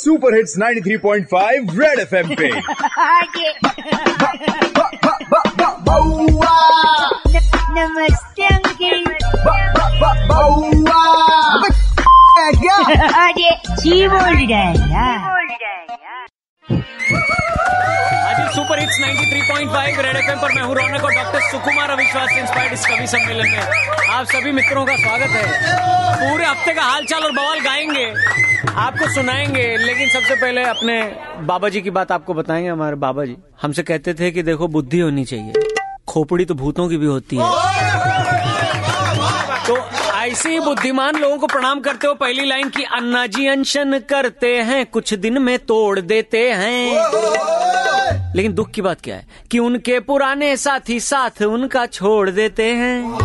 Super hits 93.5 red FM पे नमस्ते uncle क्या अरे जी बोल रहा है यार आज सुपर हिट्स 93.5 रेड एफएम पर मैं हूँ रौनक और डॉक्टर सुकुमार अविश्वास इंस्पायर्ड इस कवि सम्मेलन में। आप सभी मित्रों का स्वागत है। पूरे हफ़्ते का हालचाल और बवाल गाएँगे, आपको सुनाएँगे, लेकिन सबसे पहले अपने बाबा जी की बात आपको बताएँगे, हमारे बाबा जी हमसे कहते थे कि देखो, बुद्धि होनी चाहिए। खोपड़ी तो भूतों की भी होती है। तो ऐसे ही बुद्धिमान लोगों को प्रणाम करते हो, पहली लाइन की, अन्ना जी अनशन करते हैं, कुछ दिन में तोड़ देते हैं। लेकिन दुख की बात क्या है? कि उनके पुराने साथी साथ उनका छोड़ देते हैं।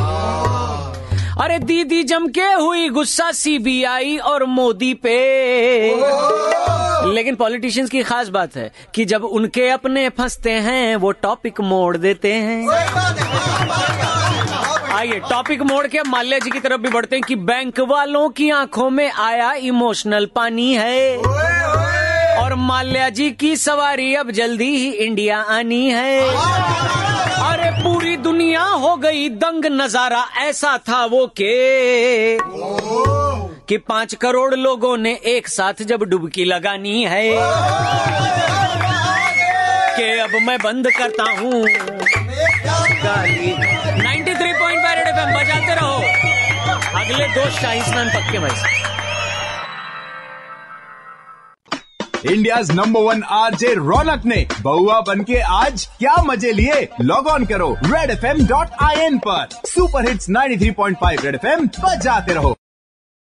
अरे दीदी जम के हुई गुस्सा सीबीआई और मोदी पे। लेकिन पॉलिटिशियंस की खास बात है कि जब उनके अपने फंसते हैं, वो टॉपिक मोड़ देते हैं। आइए, टॉपिक मोड़ के माल्या जी की तरफ़ भी बढ़ते हैं कि बैंक वालों की आँखों में आया इमोशनल पानी है। और माल्या जी की सवारी अब जल्दी ही इंडिया आनी है। अरे पूरी दुनिया हो गई दंग नज़ारा, ऐसा था वो के कि पाँच करोड़ लोगों ने एक साथ जब डुबकी लगानी है। के अब मैं बंद करता हूँ। 93.5 रेड एफएम बजाते रहो। अगले दो शाही स्नान पक्के भाई India number one R J Raunak ने बउआ बन के आज क्या मज़े लिए? लॉग ऑन करो Red FM dot I N N आरोप सुपर हिट्स 93.5 रेड एफ़ एम जाते रहो।